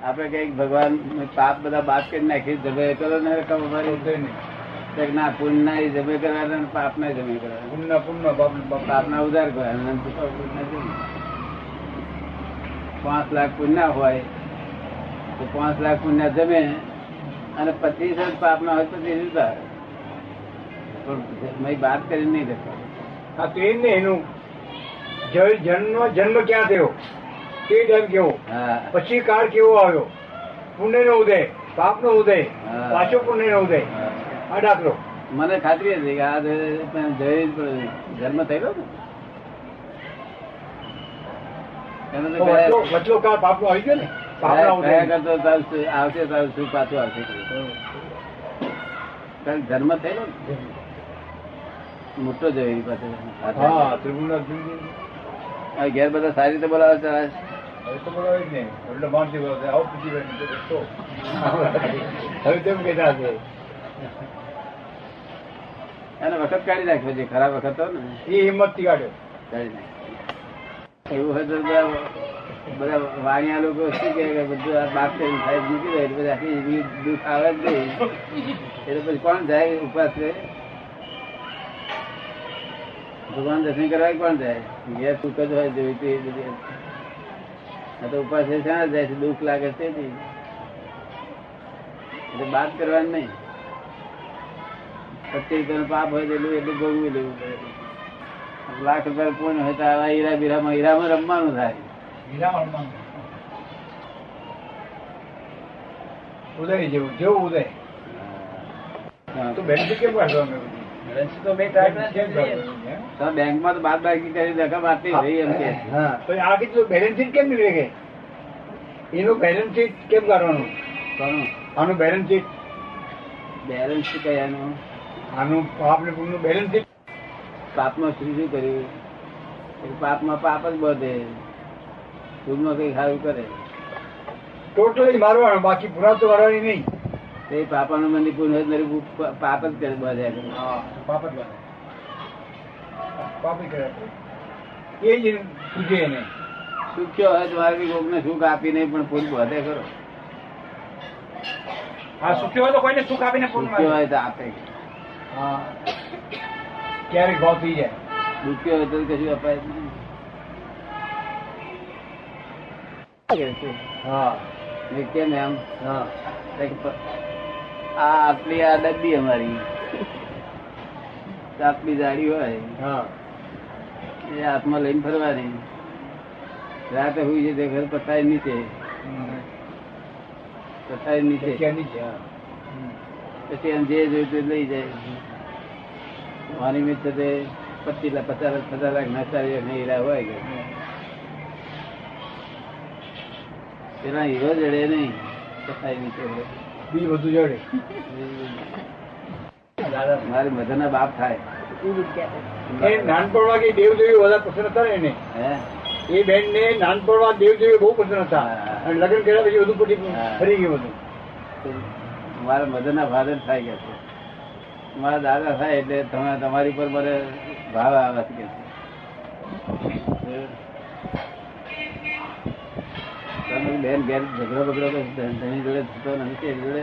આપડે કંઈક ભગવાન પાપ બધા બાદ કરી નાખી જમે કરો ને રકમ અમારી ના પુણ્ય ના જમે કરવાના પાપ ના જમે કરવાના પુણ્ય પુણ્ય પાપ ના ઉધાર કરવાના. પાંચ લાખ પુણ્ય હોય તો પાંચ લાખ પુણ્ય જમે અને પચીસ જ પાપ ના હોય તો પચીસ ઉધાર પણ મેં વાત કરીને નહીં દેખો હા તો એ નહીં ને એનું જન્મ જન્મ ક્યાં થયો? તે ટાઈમ કેવો? પછી કાળ કેવો આવ્યો? પુણ્ય નો ઉદય પાપ નો ઉદય. પાછો પુણ્ય નો ઉદય. આ દાખલો. મને ખાતરી હતી કે આ. જન્મ થયેલો ને વચલો કાળ પાપ આવી ગયો આવશે તારું પાછું આવશે. જન્મ થયેલો મોટો જોઈ પાસે. ઘેર બધા સારી રીતે બોલાવે છે તો બોલાવે જ ને એટલે માનસી બોલાવે આવો પૂછી બેઠી તો રસ્તો હવે તેમ કહેતા હશે એને વખત કાઢી નાખ્યો છે ખરાબ વખત હતો ને. એ હિંમતથી કાઢ્યો. કાઢી નાખ્યો. એવું હોય તો બધા વાણિયા લોકો શું કે બધું આ બાપ છે સાહેબ જીતી એટલે પછી આખી દુઃખ આવે જ નહીં. એટલે પછી કોણ જાય ઉપાસ રહે? ભગવાન દર્શન કરવા કોણ જાય? ઘેર સુખ જ હોય જોઈતી બધી. તો ઉપાસ જાય છે દુઃખ લાગે છે એટલે બાદ કરવાનું નહીં. પચીસ રૂપિયાનું પાપ હોય એટલું એટલું ભોગવી લેવું પડે. લાખ રૂપિયા પૂર્ણ હોય તો આવા હીરા બીરામાં હીરામાં રમવાનું થાય. ઉદય જેવું જેવું ઉદય. હા. તો બેન કેમ કાઢવા અમે તો બે કેમ કાઢવાનું? તો બેંકમાં તો બાદ બાકી કરી રકમ આટલી રહી એમ કે. હા. તો આ કેટલું બેલેન્સ શીટ કેમ નીકળે કે? એનું બેલેન્સ શીટ કેમ કરવાનું? કોનું આનું બેલેન્સ શીટ બેલેન્સ શીટ કહે એનું આનું પાપ ને પુણ્યનું બેલેન્સ શીટ પાપમાં શું શું કર્યું? એ પાપમાં પાપ જ બધે. પુણ્યમાં કઈ સારું કરે? ટોટલી મારવાનું બાકી પૂરા તો મારવાની નહીં. તે પાપાનું મંદિર તો પાપ જ કરે બધા. પાપ જ બને પાપ કરે એ જ પૂછે એને. સુખ્યો હોય તો મારે કોકને સુખ આપી નહીં પણ પુણ્ય વધે ખરો? હા સુખ્યો હોય તો કોઈને સુખ આપીને સુખ્યો હોય તો આપે. હા. ક્યારેક ભાવ થઈ જાય. દુખ્યો હોય તો કશું અપાય નહીં. હા. કેમ એમ? હા. આ આટલી આ ડબ્બી અમારી. આટલી જાડી હોય. હા. એ હાથમાં લઈને ફરવાની રાતે હોય છે તે ઘર પથારી નીચે. પથારી નીચે. પછી એમ જે જોયું તે લઈ જાય. વાની મિત છે તે પચીસ લાખ પચાસ પચાસ લાખ નાચારી હીરા હોય કે. પેલા હીરો જડે નહીં પથારી નીચે બી બધું જડે. મારી મધરના બાપ થાય. એ નાનપણમાં કે દેવદેવી બધા પસંદ હતા ને એને? એ બેન ને નાનપણમાં દેવદેવી બહુ પસંદ હતા. અને લગ્ન કર્યા પછી બધું પટી ફરી ગયું બધું. મારા મધરના ફાધર થાય ગયા છે. મારા દાદા થાય એટલે તમે તમારી પર મને ભાવ આવે છે. તમે બેન ઘેર ઝઘડો બગડો તો ધણી જોડે થતો નથી જોડે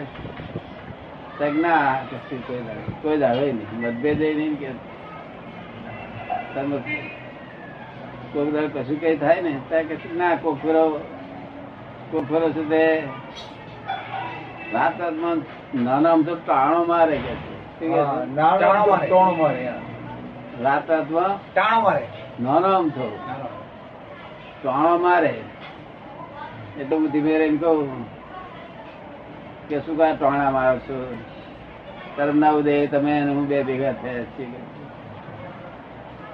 તક કશું કોઈ દાડે કોઈ દાડે નહીં. મતભેદ નહીં કે કોઈ દાડે કશું કઈ થાય ને ત્યાં કશું ના કોકરો કોકરો છે તે રાત રાતમાં નાના આમ તો ટાણો મારે કે તો. રાત રાતમાં ટાણો મારે. નાનો આમ થો ટાણો મારે. એટલે હું ધીમે રહીને કહું કે શું કા ટોણા મારો છો કર્મના ઉદય તમે અને હું બે ભેગા થયા છીએ.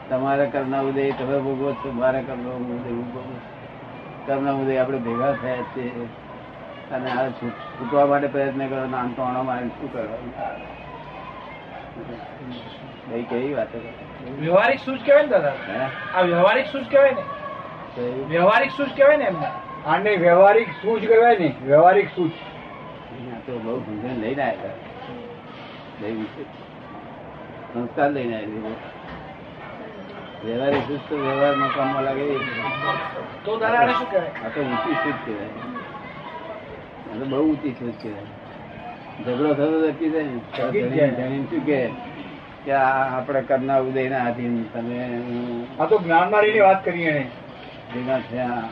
તમારે કર્મના ઉદય તમે ભોગવો છો મારે કર્મના ઉદય હું ભોગવું. કર્મના ઉદય આપણે ભેગા થયા છીએ. અને આ છૂટવા માટે પ્રયત્ન કરો નામ ટોણો મારે શું કરવાનું? ભાઈ કેવી વાતો વ્યવહારિક સૂચ કહેવાય ને દાદા? આ વ્યવહારિક સૂચ કહેવાય ને? વ્યવહારિક સૂચ કહેવાય ને એમને? આને વ્યવહારિક સૂચ કહેવાય ને વ્યવહારિક સૂચ તો બહુ સમજણ લઈને આવ્યા દૈવ સંસ્કાર લઈને આવી વ્યવહારિક સુસ્ત વ્યવહારમાં કામમાં લાગે તો દાદા શું કહેવાય આ તો ઊંચી સુખ કહેવાય આ તો બહુ ઊંચી સોચ કહેવાય ઝઘડો થતો તો અટકી જાય ને તો શું કે કે આપણે કરના ઉદય ના આધીન તમે આ તો જ્ઞાનમાં રહીને વાત કરી એને ભેગા થયા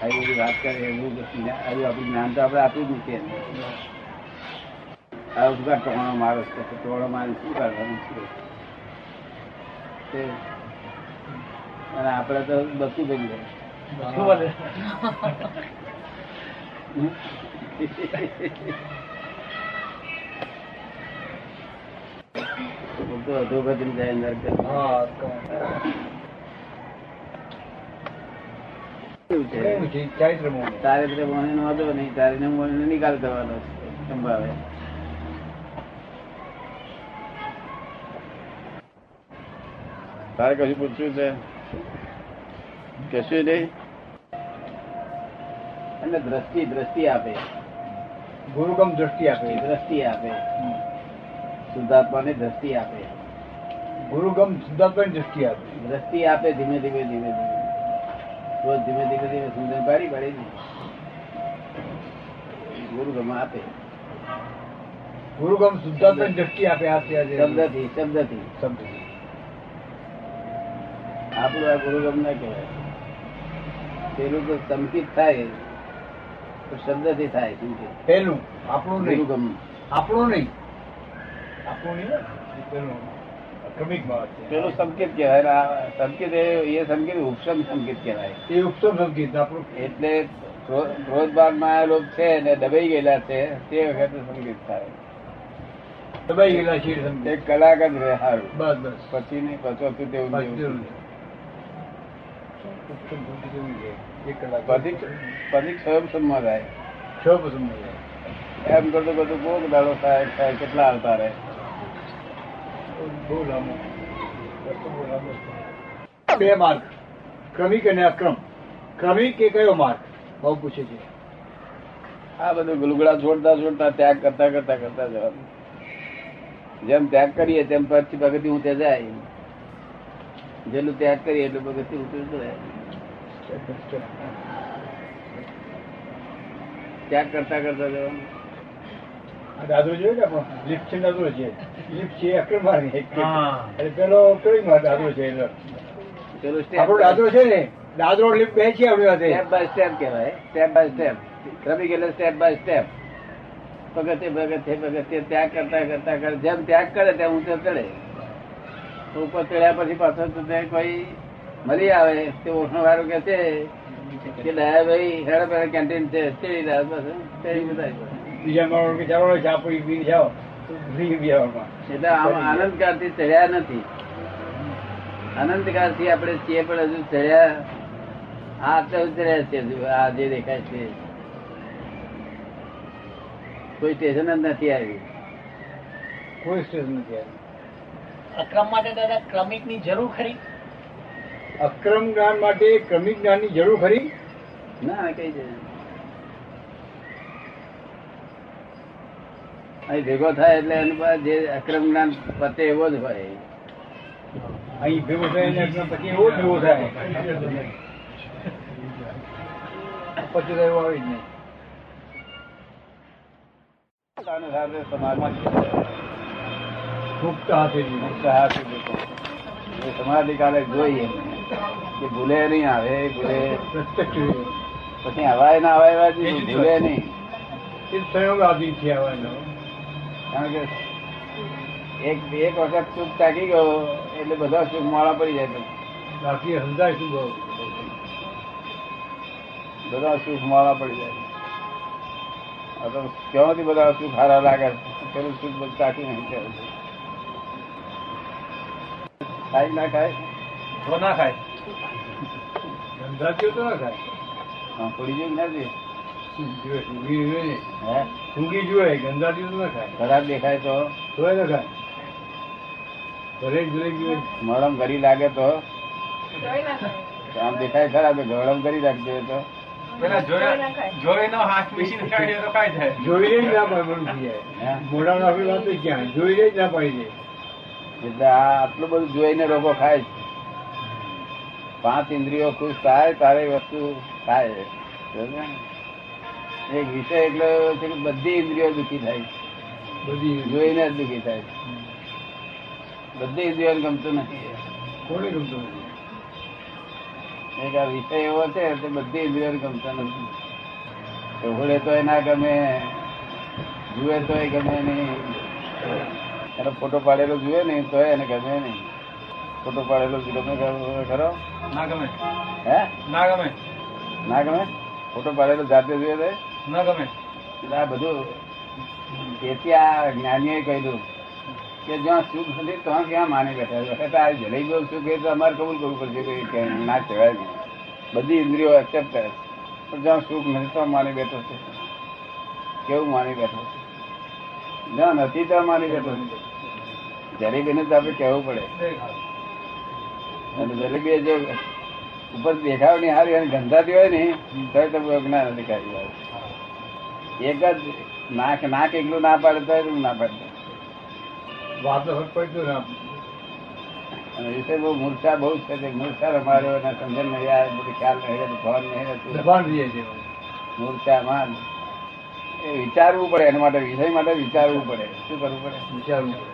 આવી વાત કરે એવું બધું આપણું જ્ઞાન તો આપણે આપી નથી આ ઉદગાર ટોણો મારો છે ટોણો મારી શું કરવાનું અને આપણે તો બધું બની જાય? તો અધોગતિ જાય નરક તારે એટલે મોહને. નો વાંધો નહીં તારે ને મોહને નિકાલ કરવાનો સંભાવે તારે કશું પૂછ્યું છે? કશું નહીં? અને દ્રષ્ટિ દ્રષ્ટિ આપે. ગુરુગમ દ્રષ્ટિ આપે. દ્રષ્ટિ આપે. શુદ્ધાત્માને દ્રષ્ટિ આપે. ગુરુગમ શુદ્ધાત્માની દ્રષ્ટિ આપે. દ્રષ્ટિ આપે ધીમે ધીમે ધીમે ધીમે. રોજ ધીમે ધીમે ધીમે સમજણ પાડી પાડી ને ગુરુ ગમ આપે. ગુરુગમ શુદ્ધાત્માની દ્રષ્ટિ આપે આ શબ્દથી શબ્દથી. શબ્દથી. આપણું આ ગુરુગમ ના કહેવાય. પેલું તો સંકિત થાય તો શબ્દથી થાય સંકિત પહેલું આપણું નહીં. ગુરુગમ. આપણું નહીં. આપણું નહીં પેલું. ક્રમિકમાં વાત છે. પેલું સંકેત કહેવાય સંકેત એ સંકેત ઉપસમ સંકેત કહેવાય. એ ઉપસમ સંકેત આપણું એટલે ક્રોધ બારમાં લોક છે ને દબાઈ ગયેલા છે તે વખતે સંકેત થાય. દબાઈ ગયેલા છે એક કલાક જ રહે સારું બસ બસ. પછી નહીં પચોતું તેવું પછી સ્વયં સંમત થાય. એમ કરતો બધું કોક દાડો થાય કેટલા આવતા રહે. બહુ લાંબુ બહુ. બે માર્ગ. ક્રમિક અને અક્રમ. ક્રમિક કે કયો માર્ગ? બહુ પૂછે છે. આ બધું ગુલગુડા છોડતા છોડતા ત્યાગ કરતા કરતા કરતા જવાનું જેમ ત્યાગ કરીએ તેમ પછી પ્રગતિ ઊંચે જાય જેટલું ત્યાગ કરીએ એટલું પ્રગતિ ઊંચું જાય. ત્યાગ કરતા કરતા જવાનું. આ દાદરો જોયો ને પણ લિફ્ટ છે દાદો છે. લિફ્ટ છે અક્રમ મારી અને પેલો કઈ માર્ગ દાદરો છે આપણો દાદરો છે ને? દાદરો લિફ્ટ બે છે આપણી પાસે. સ્ટેપ બાય સ્ટેપ કહેવાય. સ્ટેપ બાય સ્ટેપ રમી ગયેલો સ્ટેપ બાય સ્ટેપ પગથે પગથે પગથે ત્યાગ કરતા કરતા કરે. જેમ ત્યાગ કરે તેમ ઊંચે ચડે. ઉપર ચડ્યા પછી પાછળ તો ત્યાં કોઈ મળી આવે. તે ઓળખણ વાળું કે છે કે દયાભાઈ હેડ પેલા કેન્ટીન છે. ચડી રહ્યા બસ ચડી બધા બીજા માણસો કે ચાલો ચા પડી જાઓ તો ફ્રી બિહારમાં એટલે આમ આનંદકારથી ચડ્યા નથી. આનંદકારથી આપણે છીએ પણ હજુ ચડ્યા આ તો ચડ્યા છે આ જે દેખાય છે. કોઈ સ્ટેશન જ નથી આવી. કોઈ સ્ટેશન નથી આવ્યું. અક્રમ માટે દાદા ક્રમિકની જરૂર ખરી? અક્રમ જ્ઞાન માટે ક્રમિક જ્ઞાનની જરૂર ખરી? ના કઈ છે અહીં ભેગો થાય એટલે એનું જે અક્રમ જ્ઞાન પતે એવો જ હોય. અહીં ભેગો થાય પછી એવો જ ભેગો થાય. પછી એવો આવે જ નહીં. સમાજમાં મુક્ત હાથે દેતો. એ સમાધિ કાલે જોઈએ. કે ભૂલે નહીં આવે ભૂલે. પછી હવાય ના હવાય ભૂલે નહીં. સંયોગ આધી છે આવવાનો કારણ કે એક એક વખત સુખ તાકી ગયો એટલે બધા સુખ માળા પડી જાય બાકી હંધાય શું ગયો બધા સુખ માળા પડી જાય તો ક્યાંથી બધા સુખ હારા લાગે પેલું સુખ બધું તાકી નહીં કરે ખાય ના ખાય? તો ના ખાય. ધંધાતીઓ તો ના ખાય. હા, પડી જેવું નથી ને હે ગંધાતીઓ તો ના ખાય ખરાબ દેખાય તો તોય ના ખાય દરેક દરેક જુએ મળમ કરી લાગે તો આમ દેખાય ખરાબ ગળમ કરી રાખજો તો આટલું બધું જોઈને લોકો ખાય છે પાંચ ઇન્દ્રિયો ખુશ થાય તારે વસ્તુ ખાય? એક વિષય એટલે છે કે બધી ઇન્દ્રિયો દુઃખી થાય. બધી જોઈને જ દુઃખી થાય. બધી ઇન્દ્રિયો ગમતું નથી. કોને ગમતું નથી? એક આ વિષય એવો છે તે બધી ઇન્દ્રિયો ગમતા નથી. ઢોળે તો ના ગમે જુએ તો ગમે નહીં. એનો ફોટો પાડેલો જુએ ને તો એને ગમે નહીં. ફોટો પાડેલો ગમે ખરો- ના ગમે. હે? ના ગમે. ના ગમે? ફોટો પાડેલો જાતે જોઈએ ના ગમે. આ બધું તેથી આ જ્ઞાનીએ કહ્યું કે જ્યાં સુખ નથી ત્યાં ક્યાં માની બેઠા વખત આ જલેબીઓ સુખ એ તો અમારે કબૂલ કરવું પડશે કે ના કહેવાય નહીં બધી ઇન્દ્રિયો એક્સેપ્ટ કરે. પણ જ્યાં સુખ નથી ત્યાં માની બેઠો છે. કેવું માની બેઠો છે? જ્યાં નથી ત્યાં માની બેઠો છે. જલેબીને તો આપણે કહેવું પડે. અને જલેબી જો ઉપર દેખાવ નહીં હારી અને ગંધાતી હોય ને તો તમે અજ્ઞાન અધિકારી હોય એક જ નાક નાક એકલું ના પાડે તો એટલું ના પાડતો વાતો પડતું ને અને વિષય બહુ મૂર્છા બહુ છે તે મૂર્છા રમાડ્યો અને સમજણ નહીં આવે બધું ખ્યાલ નહીં રહેતું નહીં દબાણ રહીએ છે. મૂર્છામાં એ વિચારવું પડે એના માટે વિષય માટે વિચારવું પડે. શું કરવું પડે? વિચારવું પડે.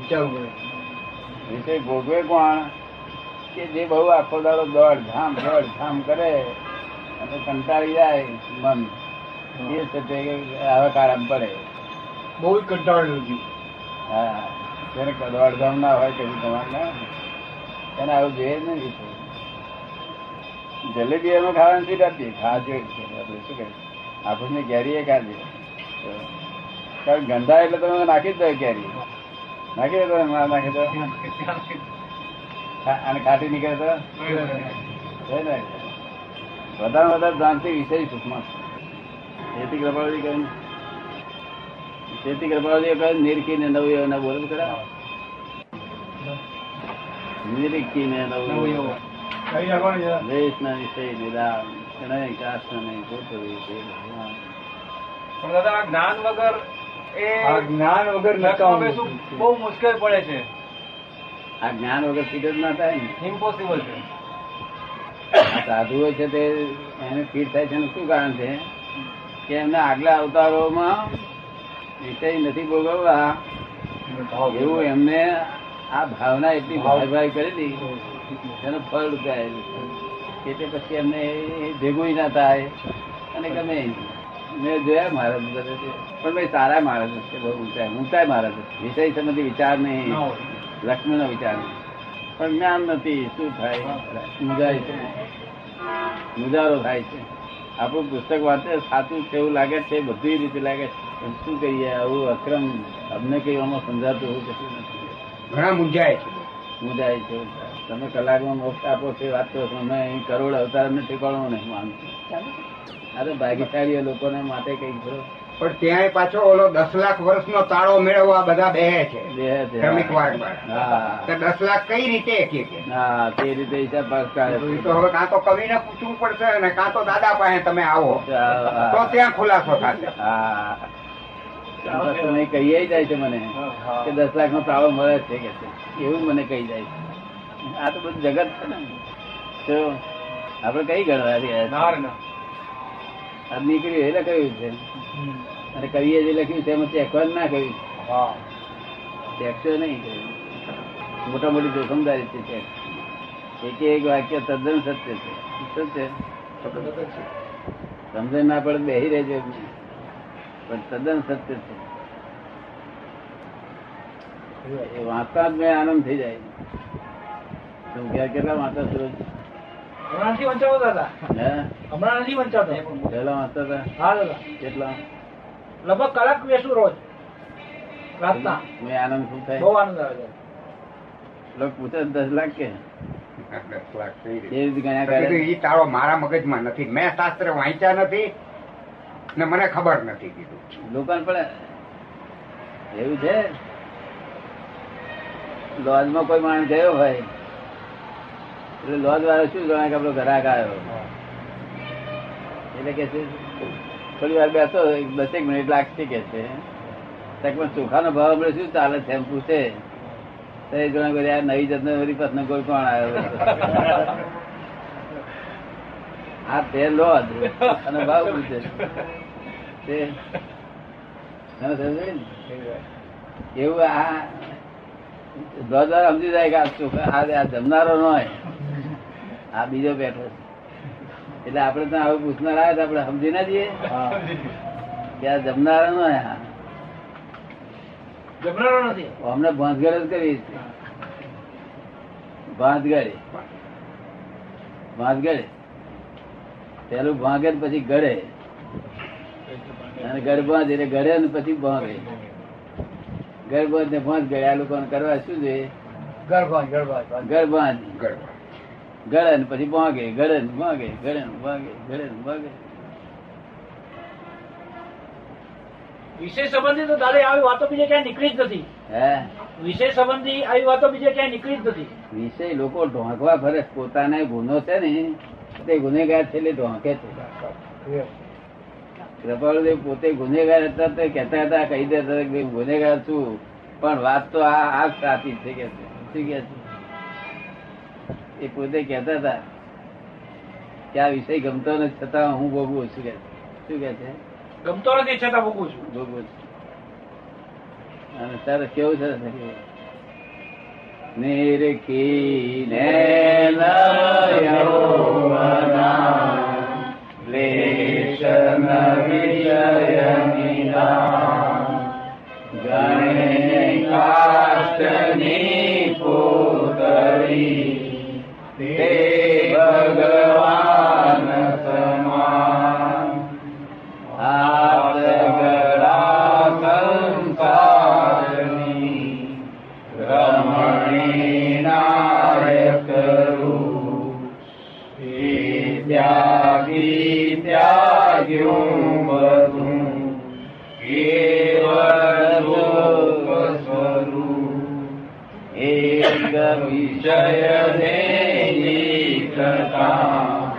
વિચારવું પડે. વિષય ભોગવે કોણ? કે જે બહુ આખો દાડો દોડ ધામ દોડ ધામ કરે અને કંટાળી જાય મન. એ છે તે પડે. બહુ જ કંટાળેલું થયું હા તેને દોડધામ ના હોય કદી તમારે ના એને આવું જોઈએ જ નહીં વિષય જલેબી એમાં ખાવાનું શું આપીએ. ખાજો આપણે શું કરીએ? આપણને કેરી એ ખાજે તો કારણ ગંધા એટલે તમે નાખી જ દો કેરી. નાખી દો નાખી દો. અને ખાટી નીકળે તો? વધારે વધારે જાણતી વિષય સુખમાં જેથી કૃપાળી કહે કહે નિરખીને નવું એવું ના બોલે. તો નિરકી ને નવ છે. દેશના વિષય નિદાન. શરણાઈ કાષ્ટ નહીં પોતો વિષય પણ દાદા જ્ઞાન વગર એ જ્ઞાન વગર લક્ષમાં બહુ મુશ્કેલ પડે છે. આ જ્ઞાન વગર ફીટ જ ના થાય ને. ઇમ્પોસિબલ છે. સાધુ સાધુઓ છે તે એને ફીટ થાય છે એનું શું કારણ છે? કે એમના આગલા અવતારોમાં વિષય નથી ભોગવવા. ભાવ એવું એમને આ ભાવના એટલી. ભાઈ કરેલી એનું ફળ છે એટલે પછી એમને ભેગું ના થાય. અને ગમે મેં જોયા મહારાજ પણ ભાઈ સારા મહારાજ છે બહુ ઊંચા ઊંચાઈ મહારાજ છે. વિષય સંબંધી વિચાર નહીં. લક્ષ્મી નો વિચાર નહીં. પણ જ્ઞાન નથી શું થાય? મુજાય છે. મુજારો થાય છે. આપણું પુસ્તક વાંચે સાચું છે એવું લાગે છે બધી રીતે લાગે છે. શું કહીએ આવું અક્રમ અમને કઈ આમાં સમજાતું એવું કશું નથી. ઘણા મૂંઝાય છે. મૂંઝાય છે. તમે કલાકમાં મોક્ષ આપો છે વાત કરો છો અમે અહીં કરોડ અવતાર અમને ઠેકાણું નહીં માનતું અરે તો ભાગ્યશાળી લોકોને માટે કઈ ખરો પણ ત્યાંય પાછો ઓલો દસ લાખ વર્ષનો તાળો મેળવવા બધા બે છે. શ્રમિક વર્ગ તો દસ લાખ કઈ રીતે તે રીતે તો ઈ તો હવે કાં તો કવિને પૂછવું પડશે અને કાં તો દાદા પાસે તમે આવો. તો ત્યાં ખુલાસો થશે. તમે કહીએ જાય છે મને કે દસ લાખ નો તાળો મળે છે કે. એવું મને કહી જાય છે. આ તો બધું જગત છે ને. આપડે કઈ ગણવા રહ્યા ના ના. નીકળ્યું એટલે લખાયું છે. અને કવિએ જે લખ્યું એમાં ચેકવાનું ના કહ્યું હા. ચેકશો નહીં મોટા મોટી જોખમદારી છે. ચેક એક એક વાક્ય તદ્દન સત્ય છે. શું છે? સમજણ ના પડે બેહી રહેજો પણ તદ્દન સત્ય છે. એ વાંચતા જ મેં આનંદ થઈ જાય. તું ક્યાં કેટલા વાંચતા છો? રોજ? હમણાં નથી વંચાવતો દાદા હમણાં નથી વંચાવતો પહેલા વાંચતા હતા? હા દાદા. કેટલા? લગભગ કલાક બેસું રોજ. રાતના. મેં આનંદ શું બહુ આનંદ આવે છે. લોકો પૂછે દસ લાખ કે? મારા મગજમાં નથી. મેં શાસ્ત્ર વાંચ્યા નથી ને મને ખબર નથી કીધું. દુકાન પડે. એવું છે? લોજમાં કોઈ માણસ ગયો હોય? એટલે લોજ વાળો શું જણાય કે આપડો ઘરાક આવ્યો? એટલે કે છે, થોડી વાર બેસો દસેક મિનિટ લાગશે કે છે. પણ ચોખાનો ભાવ આપણે શું? ચાલે છે. એમ પૂછે આ નવી જાતનો વળી પ્રશ્ન કોઈ કોણ આવ્યો? આ તે લોજ અને ભાવ પૂછે? એવું આ દ્વારા સમજી જાય કે આ જમનારો ન હોય. આ બીજો બેઠો એટલે આપડે તો આવું પૂછનાર આવ્યા આપડે આપણે સમજી ના જઈએ. હા. કે આ જમનારો ન હોય નથી. અમને ભાંતગડ જ કરી છે. ભાંતગડ ભાંતગડ પેલું ભાંગે ને પછી ગળે અને ગળ બાંધ એટલે ગળે ને પછી ભાંગે. ગળ બાંધ ને ભાંજ ગયા આ લોકોને કરવા શું જોઈએ? ગરબા ગરબા ગળ બાંધ ગળે ને પછી ભાગે ગળે ને ભાંગે ગળે ને ભાગે ભાંગે વિષય સંબંધી તો દાદા આવી વાતો બીજે ક્યાંય નીકળી જ નથી. હે? વિષય સંબંધી આવી વાતો બીજે ક્યાંય નીકળી જ નથી. વિષય લોકો ઢોંકવા ફરે પોતાને ગુનો છે ને તે ગુનેગાર છે એટલે ઢોંકે છે. કૃપાળુદેવ પોતે ગુનેગાર હતા તો કહેતા હતા કહી દેતા કે ગુનેગાર છું. પણ વાત તો આ આ સાચી છે કે. શું કે છે? એ પોતે કહેતા હતા કે આ વિષય ગમતો નથી છતાં હું ભોગવું છું. કે શું કે છે? ગમતો નથી છતાં ભોગવું છું ભોગવું છું અને સર કેવું છે? નયૌવના ક્લેશન વિષયનિદાન ગણે કાષ્ટની પૂતળી તે એક વિષય કરતા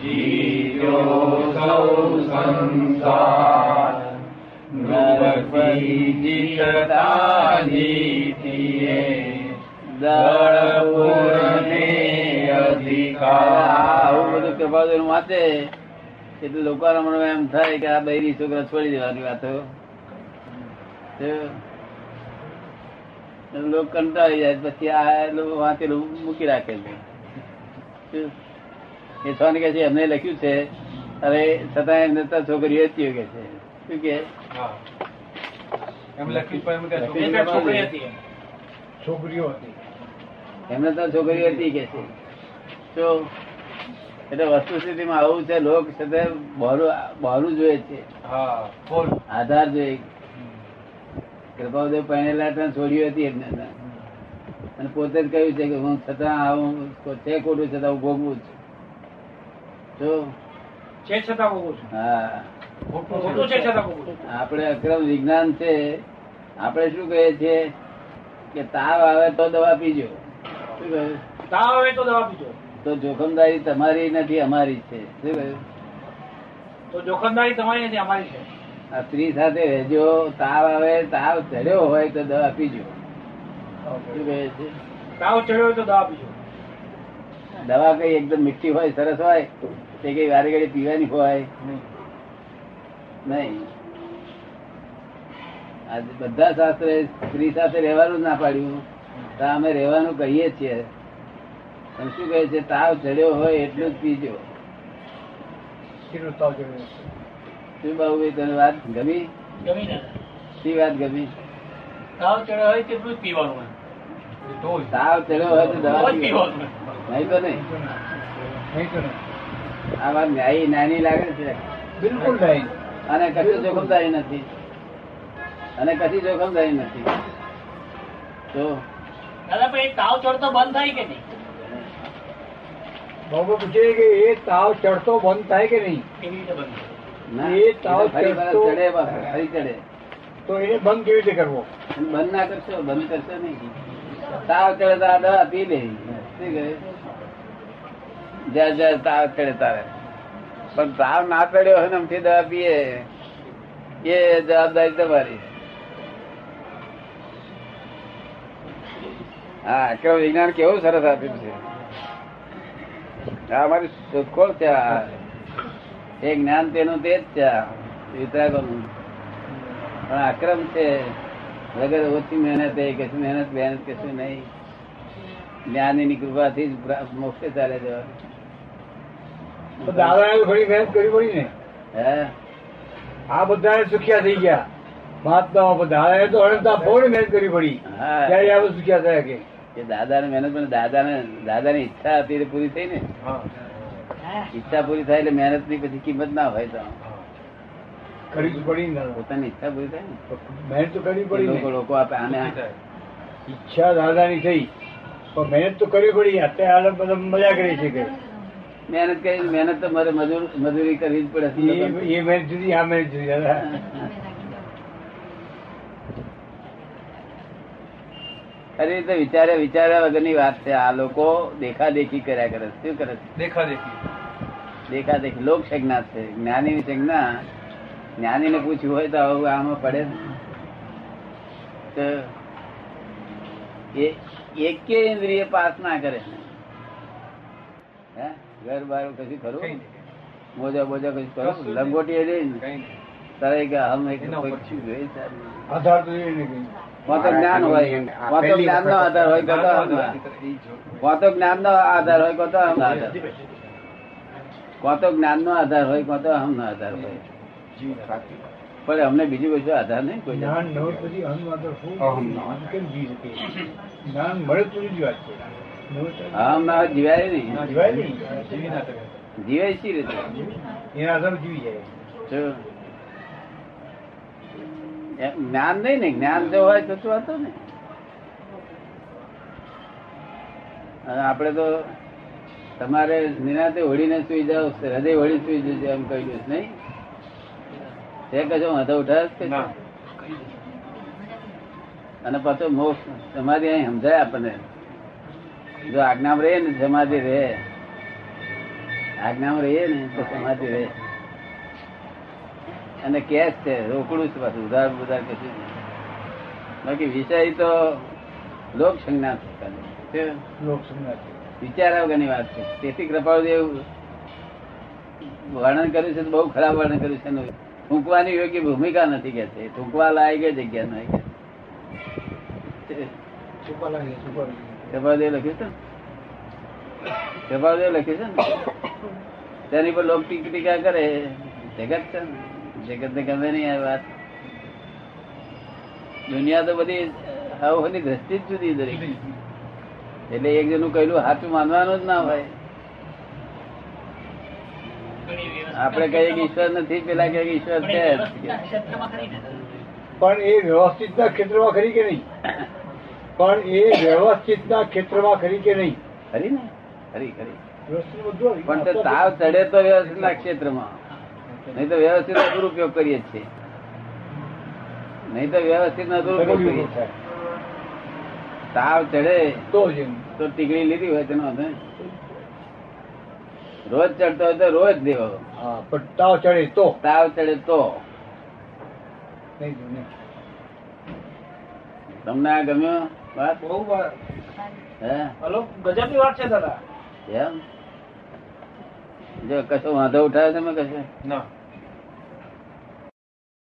જીવ્યો સૌ સંસાર નરપતિ જીતતા જીતીએ દળપુરને અધિકાર કૃપાદુર વાંચે એટલે લોકો એમ થાય કે આ બૈરી છોકરા છોડી દેવાની વાતો લોકો કંટાળી જાય પછી આ લોકો વાંચેલું મૂકી રાખે છે. એ છોને કે છે એમને લખ્યું છે અરે છતાં એમને તો છોકરીઓ હતી કે છે. શું કે? તો છોકરીઓ હતી. એમને તો છોકરીઓ હતી કે છે. તો એટલે વસ્તુ સ્થિતિમાં આવું છે લોક બહારું બહારું જોઈએ છે. આધાર જોઈએ. કૃપાદેવ પહેરેલા ત્યાં છોડ્યું હતી અને પોતે જ કહ્યું છે કે હું છતાં આવું છે ખોટું છતાં હું ભોગવું છું. છે છતાં ભોગવું છું. હા. છે. છું આપણે અક્રમ વિજ્ઞાન છે. આપણે શું કહીએ છીએ કે તાવ આવે તો દવા પીજો. તાવ આવે તો દવા પીજો. તો જોખમદારી તમારી નથી અમારી છે. શું કહ્યું તો જોખમદારી તમારી નથી અમારી છે. સ્ત્રી સાથે રહેજો તાવ આવે તાવ ચડ્યો હોય તો દવા પીજો. તાવ ચડ્યો તો દવા પીજો. દવા કઈ એકદમ મીઠી હોય સરસ હોય તે કઈ વારે ઘડી પીવાની હોય? નહીં. આજે બધા શાસ્ત્ર સ્ત્રી સાથે રહેવાનું ના પાડ્યું. તો અમે રહેવાનું કહીએ છીએ. શું કહે છે? તાવ ચડ્યો હોય એટલું જ પીજો. તાવ ચડ્યો શું બાબુ તને વાત ગમી? ગમી શી વાત ગમી? તાવ ચડ્યો હોય તેટલું જ પીવાનું તાવ ચડ્યો હોય તો દવા પીવાનું નહીં તો નહીં. નહીં તો નહીં. આ વાત ન્યાયી નાની લાગે છે. બિલકુલ નહીં અને કશું જોખમદારી નથી. અને કશી જોખમદારી નથી. તો? દાદા પણ એ તાવ ચડતો બંધ થાય કે નહીં? બાબુ પૂછે કે એ તાવ ચડતો બંધ થાય કે નહીં? કેવી રીતે બંધ તાવ ચડે પાછો, ફરી ચડે. તો એને બંધ કેવી રીતે કરવો? બંધ ના કરશો બંધ કરશો નહીં. તાવ ચડે તો દવા પી લે. જ્યાં જ્યાં તાવ ચડે તારે. પણ તાવ ના ચડ્યો હોય ને આમથી દવા પીએ. એ જવાબદારી તમારી. હા કેવું વિજ્ઞાન કેવું સરસ આપ્યું છે. આ અમારી શોધખોળ આ. એ જ્ઞાન તેનું તે જ છે. વિતરાગોનું. પણ આક્રમ છે. વગર ઓછી મહેનત એ કશું મહેનત મહેનત કશું નહીં. જ્ઞાનીની કૃપાથી જ મોક્ષે ચાલે જવાનું દાદા ઘણી મહેનત કરવી પડી ને. હે? આ બધા સુખ્યા થઈ ગયા. મહાત્માઓ બધા તો બહુ મહેનત કરવી પડી. ત્યારે આ સુખ્યા થયા કે. દાદા ને મહેનત પણ દાદા ની ઈચ્છા હતી પૂરી થઈ ને. ઈચ્છા પૂરી થાય એટલે મહેનતની પછી કિંમત ના હોય તો. કરવી પડી ને પોતાની ઈચ્છા પૂરી થાય ને. મહેનત તો કરવી પડી લોકો લોકો આપે આને ઈચ્છા દાદાની થઈ પણ મહેનત તો કરવી પડી. અત્યારે બધા મજા કરી છે કે. મહેનત કરી મહેનત તો મારે મજૂર મજૂરી કરવી જ પડે એ- મહેનત જુદી આ મહેનત જુદી દાદા. ખરી રીતે વિચારે વિચાર્યા વગરની વાત છે. આ લોકો દેખા દેખી કર્યા કરે છે. શું કરે છે? દેખા દેખી દેખા દેખી લોક સંજ્ઞા છે. જ્ઞાની ની સંજ્ઞા જ્ઞાની ને પૂછ્યું હોય તો આવું આમાં પડે તો એક ઇન્દ્રિય પાસ ના કરે. ઘર બાર કશું ખરું? મોજા બોજા કશું ખરું લંગોટી એ રહી તારે કે હમ એક. આધાર તો એ નહીં જ્ઞાન હોય. જ્ઞાન નો આધાર હોય કોણ તો અહંનો. કોણ તો જ્ઞાન નો આધાર હોય તો આધાર. કોણ તો જ્ઞાન નો આધાર હોય કોણ તો અહમ નો આધાર હોય. પણ અમને બીજું બધું આધાર નહીં કોઈ જ્ઞાન ન હોય પછી અહમ આધાર નો. કેમ જીવી શકે? જ્ઞાન મળે તો જ વાત છે. ન અહમ ના જીવાય નહીં. જીવાય નહીં. જીવાય શી રીતે? એના આધાર જીવી જાય. જ્ઞાન નહીં ને જ્ઞાન જો હોય તો શું હતો ને. અને આપણે તો તમારે નિરાતે હોળીને સુઈ જાઓ હૃદય હોળી સુઈ જજો એમ કહી છે નહીં? તે કશો વાંધો ઉઠાવે કે અને પાછો મોક્ષ સમાધિ અહીં સમજાય આપણને. જો આજ્ઞામાં રહે ને સમાધિ રહે. આજ્ઞામાં રહીએ ને તો સમાધિ રહે. અને કેશ છે રોકડું છે પાછું ઉધાર ઉધાર કશું બાકી વિષય તો લોક સંજ્ઞા છે. લોક સંજ્ઞા છે. વિચાર્યા વગરની વાત છે? તેથી કૃપાળુદેવ વર્ણન કર્યું છે બહુ ખરાબ વર્ણન કર્યું છે. થૂંકવાની યોગ્ય ભૂમિકા નથી કે છે. થૂંકવા લાયક જગ્યા નહીં કૃપાળુદેવ લખ્યું છે ને? કૃપાળુદેવ લખ્યું છે ને? તેની પર લોક ટીકા કરે. જગત છે ને? જગત ને ગમે નહીં આ વાત. દુનિયા તો બધી આની દ્રષ્ટિ જ જુદી દરેક. એટલે એક જણનું કહેલું સાચું માનવાનું જ ના હોય. આપણે કહીએ કે ઈશ્વર નથી પેલા કહે કે ઈશ્વર છે પણ એ વ્યવસ્થિતના ક્ષેત્રમાં ખરી કે નહીં? પણ એ વ્યવસ્થિતના ક્ષેત્રમાં ખરી કે નહીં? ખરી ને? ખરી ખરી. વ્યવસ્થિત. પણ તો તાવ ચડે તો વ્યવસ્થિત ના ક્ષેત્રમાં. નહીં તો વ્યવસ્થિત નો દુરુપયોગ કરીએ જ છીએ. નહીં તો વ્યવસ્થિત ના દુરુપયોગ કરીએ છીએ. તાવ ચડે તો તો ટીકડી લીધી હોય તેનો રોજ ચડતો હોય તો રોજ દેવો. પણ તાવ ચડે તો. તાવ ચડે તો. તમને આ ગમ્યો વાત? બહુ હલો ગજબની વાત છે દાદા. એમ? જો કશો વાંધો ઉઠાવે તમે કશે? ના.